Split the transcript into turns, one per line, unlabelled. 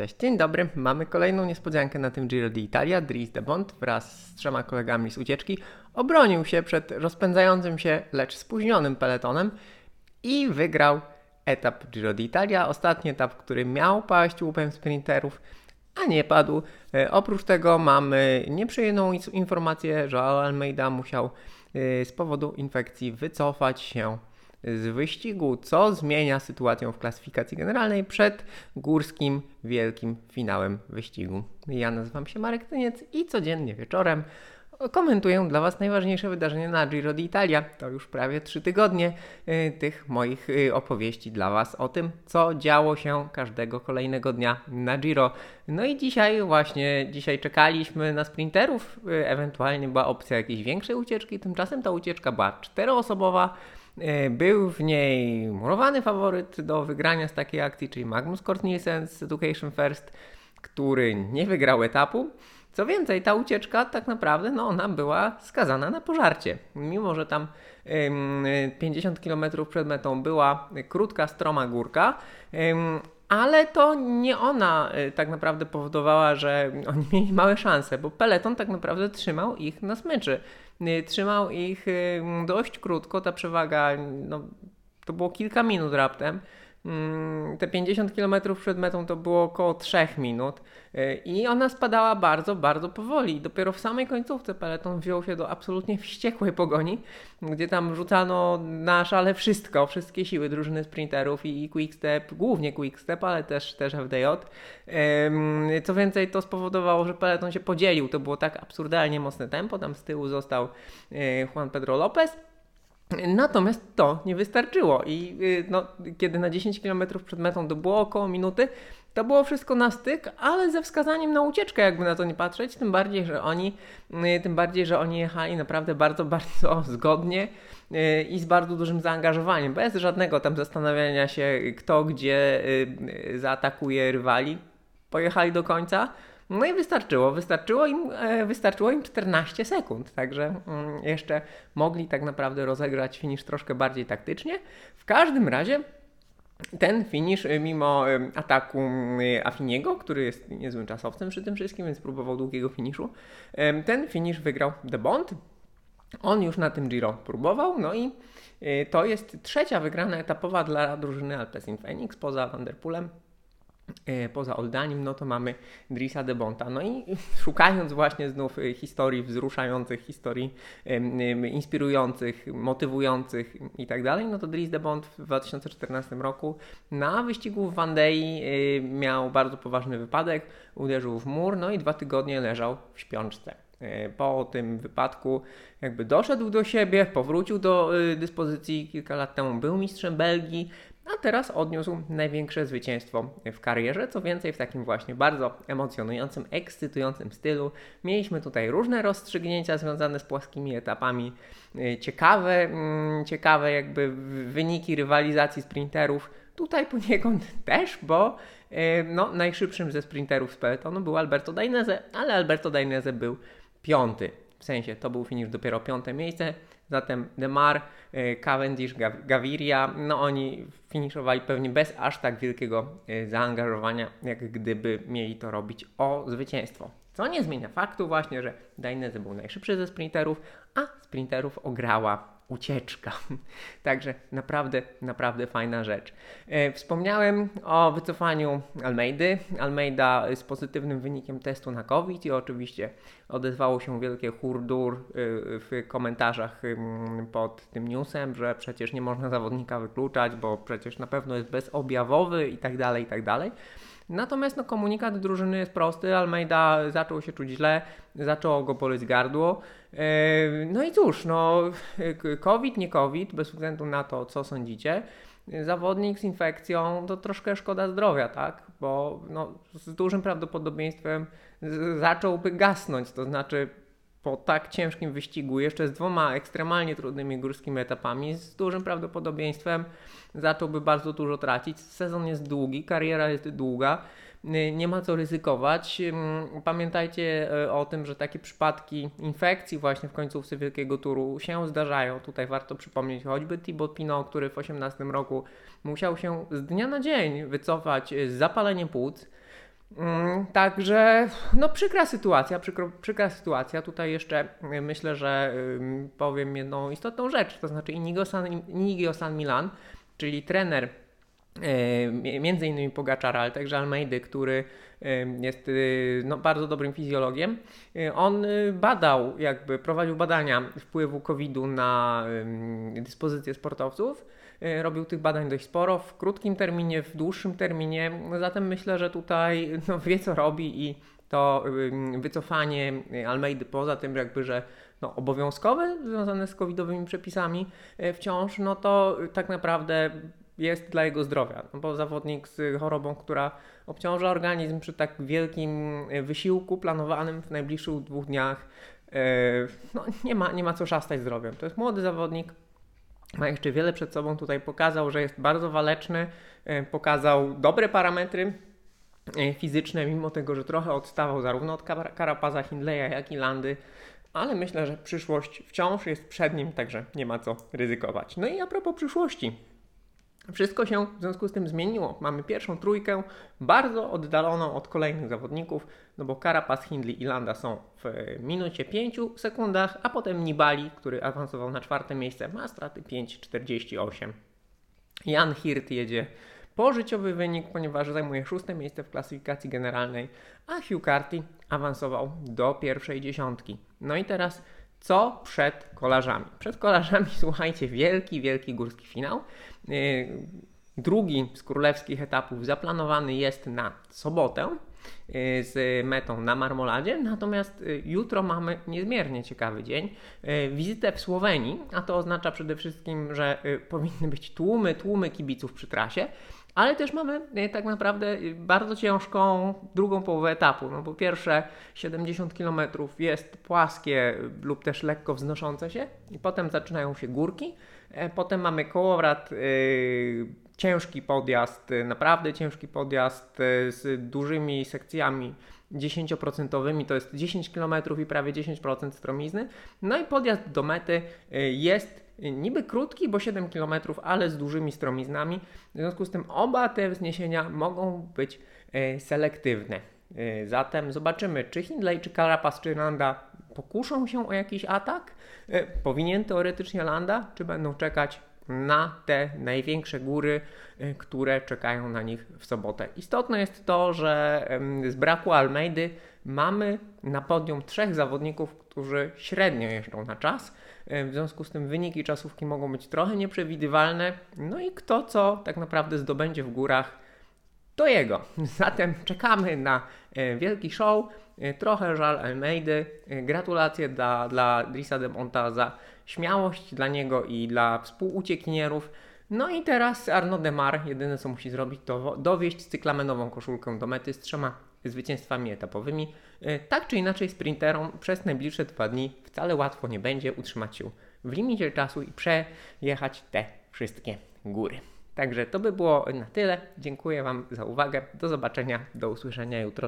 Cześć, dzień dobry. Mamy kolejną niespodziankę na tym Giro d'Italia. Dries de Bont wraz z trzema kolegami z ucieczki obronił się przed rozpędzającym się, lecz spóźnionym peletonem i wygrał etap Giro d'Italia. Ostatni etap, który miał paść łupem sprinterów, a nie padł. E, oprócz tego mamy nieprzyjemną informację, że Almeida musiał e, z powodu infekcji wycofać się z wyścigu, co zmienia sytuację w klasyfikacji generalnej przed górskim wielkim finałem wyścigu. Ja nazywam się Marek Tyniec i codziennie wieczorem komentuję dla Was najważniejsze wydarzenia na Giro d'Italia. To już prawie trzy tygodnie y, tych moich y, opowieści dla Was o tym, co działo się każdego kolejnego dnia na Giro. No i dzisiaj właśnie, dzisiaj czekaliśmy na sprinterów, y, ewentualnie była opcja jakiejś większej ucieczki, tymczasem ta ucieczka była czteroosobowa. Był w niej murowany faworyt do wygrania z takiej akcji, czyli Magnus Cort Nielsen z Education First, który nie wygrał etapu. Co więcej, ta ucieczka tak naprawdę no, ona była skazana na pożarcie. Mimo, że tam 50 km przed metą była krótka, stroma górka, ale to nie ona y, tak naprawdę powodowała, że oni mieli małe szanse, bo peleton tak naprawdę trzymał ich na smyczy. Y, trzymał ich dość krótko, ta przewaga, no, to było kilka minut raptem. Mm, te 50 km przed metą to było około 3 minut y, i ona spadała bardzo, bardzo powoli. Dopiero w samej końcówce peleton wziął się do absolutnie wściekłej pogoni, gdzie tam rzucano na szale wszystko, wszystkie siły drużyny sprinterów i Quickstep, głównie Quickstep, ale też, też FDJ. Co więcej, to spowodowało, że peleton się podzielił. To było tak absurdalnie mocne tempo. Tam z tyłu został Juan Pedro Lopez Natomiast to nie wystarczyło i y, no, kiedy na 10 km przed metą to było około minuty, to było wszystko na styk, ale ze wskazaniem na ucieczkę, jakby na to nie patrzeć, tym bardziej, że oni, y, tym bardziej, że oni jechali naprawdę bardzo, bardzo zgodnie y, i z bardzo dużym zaangażowaniem, bez żadnego tam zastanawiania się, kto gdzie zaatakuje rywali. Pojechali do końca no i wystarczyło, wystarczyło im, e, wystarczyło im 14 sekund, także mm, jeszcze mogli tak naprawdę rozegrać finisz troszkę bardziej taktycznie. W każdym razie ten finisz, e, mimo e, ataku Afiniego, który jest niezłym czasowcem przy tym wszystkim, więc próbował długiego finiszu, ten finisz wygrał The Bond. On już na tym Giro próbował, no i to jest trzecia wygrana etapowa dla drużyny Alpecin Phoenix poza Vanderpoolem poza Oldanim, no to mamy Drisa de Bonta. No i szukając właśnie znów e, historii wzruszających, historii inspirujących, motywujących i tak dalej, no to Dris de Bont w 2014 roku na wyścigu w Vandei e, miał bardzo poważny wypadek, uderzył w mur, no i dwa tygodnie leżał w śpiączce. Po tym wypadku jakby doszedł do siebie, powrócił do dyspozycji kilka lat temu, był mistrzem Belgii, a teraz odniósł największe zwycięstwo w karierze. Co więcej, w takim właśnie bardzo emocjonującym, ekscytującym stylu. Mieliśmy tutaj różne rozstrzygnięcia związane z płaskimi etapami, y, ciekawe, mm, ciekawe jakby wyniki rywalizacji sprinterów. Tutaj poniekąd też, bo y, no, najszybszym ze sprinterów z peletonu był Alberto Dainese, ale Alberto Dainese był piąty. W sensie to był finisz dopiero piąte miejsce. Zatem Demar, e, Cavendish, Gaviria, no oni finiszowali pewnie bez aż tak wielkiego e, zaangażowania, jak gdyby mieli to robić o zwycięstwo. Co nie zmienia faktu właśnie, że Dainese był najszybszy ze sprinterów, a sprinterów ograła ucieczka. Także naprawdę, naprawdę fajna rzecz. E, wspomniałem o wycofaniu Almeidy. Almeida z pozytywnym wynikiem testu na COVID i oczywiście odezwało się wielkie hurdur e, w komentarzach pod tym newsem, że przecież nie można zawodnika wykluczać, bo przecież na pewno jest bezobjawowy i tak dalej, i tak dalej. Natomiast no, komunikat drużyny jest prosty. Almeida zaczął się czuć źle, zaczęło go boleć gardło. E, no i cóż, no, COVID, nie COVID, bez względu na to, co sądzicie. Zawodnik z infekcją to troszkę szkoda zdrowia, tak? Bo no, z dużym prawdopodobieństwem zacząłby gasnąć, to znaczy po tak ciężkim wyścigu, jeszcze z dwoma ekstremalnie trudnymi górskimi etapami, z dużym prawdopodobieństwem zacząłby bardzo dużo tracić. Sezon jest długi, kariera jest długa, nie ma co ryzykować. Pamiętajcie e, o tym, że takie przypadki infekcji właśnie w końcówce Wielkiego Turu się zdarzają. Tutaj warto przypomnieć choćby Thibaut Pinot, który w 2018 roku musiał się z dnia na dzień wycofać z zapaleniem płuc Także, no przykra sytuacja, przykro, przykra sytuacja. Tutaj jeszcze y, myślę, że powiem jedną istotną rzecz, to znaczy Inigo San, Inigo San Milan, czyli trener między innymi Pogaczara, ale także Almeidy, który y, jest y, no, bardzo dobrym fizjologiem. Y, On y, badał, jakby prowadził badania wpływu COVID-u na ym, dyspozycję sportowców. Y, Robił tych badań dość sporo w krótkim terminie, w dłuższym terminie. Zatem myślę, że tutaj no, wie co robi i to wycofanie Almeidy poza tym jakby, że no, obowiązkowe związane z covidowymi przepisami y, wciąż, no to y, tak naprawdę jest dla jego zdrowia, no bo zawodnik z chorobą, która obciąża organizm przy tak wielkim y, wysiłku planowanym w najbliższych dwóch dniach, y, no nie ma, nie ma co szastać zdrowiem. To jest młody zawodnik, ma jeszcze wiele przed sobą. Tutaj pokazał, że jest bardzo waleczny, y, pokazał dobre parametry fizyczne, mimo tego, że trochę odstawał zarówno od Kar- Karapaza, Hindleya, jak i Landy. Ale myślę, że przyszłość wciąż jest przed nim, także nie ma co ryzykować. No i a propos przyszłości. Wszystko się w związku z tym zmieniło. Mamy pierwszą trójkę, bardzo oddaloną od kolejnych zawodników, no bo Carapaz, Hindley i Landa są w minucie 5 sekundach, a potem Nibali, który awansował na czwarte miejsce, ma straty 5,48. Jan Hirt jedzie pożyciowy wynik, ponieważ zajmuje szóste miejsce w klasyfikacji generalnej, a Hugh Carty awansował do pierwszej dziesiątki. No i teraz co przed kolarzami? Przed kolarzami, słuchajcie, wielki, wielki górski finał. Yy, Drugi z królewskich etapów zaplanowany jest na sobotę z metą na Marmoladzie, natomiast yy, jutro mamy niezmiernie ciekawy dzień. Yy, Wizytę w Słowenii, a to oznacza przede wszystkim, że yy, powinny być tłumy, tłumy kibiców przy trasie. Ale też mamy y, tak naprawdę y, bardzo ciężką drugą połowę etapu, no bo pierwsze 70 km jest płaskie y, lub też lekko wznoszące się i potem zaczynają się górki, e, potem mamy kołowrat, y, ciężki podjazd, y, naprawdę ciężki podjazd y, z dużymi sekcjami 10% to jest 10 km i prawie 10% stromizny. No i podjazd do mety y, jest niby krótki, bo 7 km, ale z dużymi stromiznami. W związku z tym oba te wzniesienia mogą być selektywne. Zatem zobaczymy, czy Hindley, czy Carapaz, czy Landa pokuszą się o jakiś atak. Powinien teoretycznie Landa, czy będą czekać na te największe góry, y, które czekają na nich w sobotę. Istotne jest to, że z braku Almeidy mamy na podium trzech zawodników, którzy średnio jeżdżą na czas. Y, W związku z tym wyniki czasówki mogą być trochę nieprzewidywalne. No i kto co tak naprawdę zdobędzie w górach, to jego. Zatem czekamy na e, wielki show. E, Trochę żal Almeidy. E, Gratulacje dla, dla Drisa de Monta za śmiałość dla niego i dla współuciekinierów. No i teraz Arnaud Demar jedyne co musi zrobić to dowieść cyklamenową koszulkę do mety z trzema zwycięstwami etapowymi. E, Tak czy inaczej sprinterom przez najbliższe dwa dni wcale łatwo nie będzie utrzymać się w limicie czasu i przejechać te wszystkie góry. Także to by było na tyle. Dziękuję Wam za uwagę. Do zobaczenia, do usłyszenia jutro.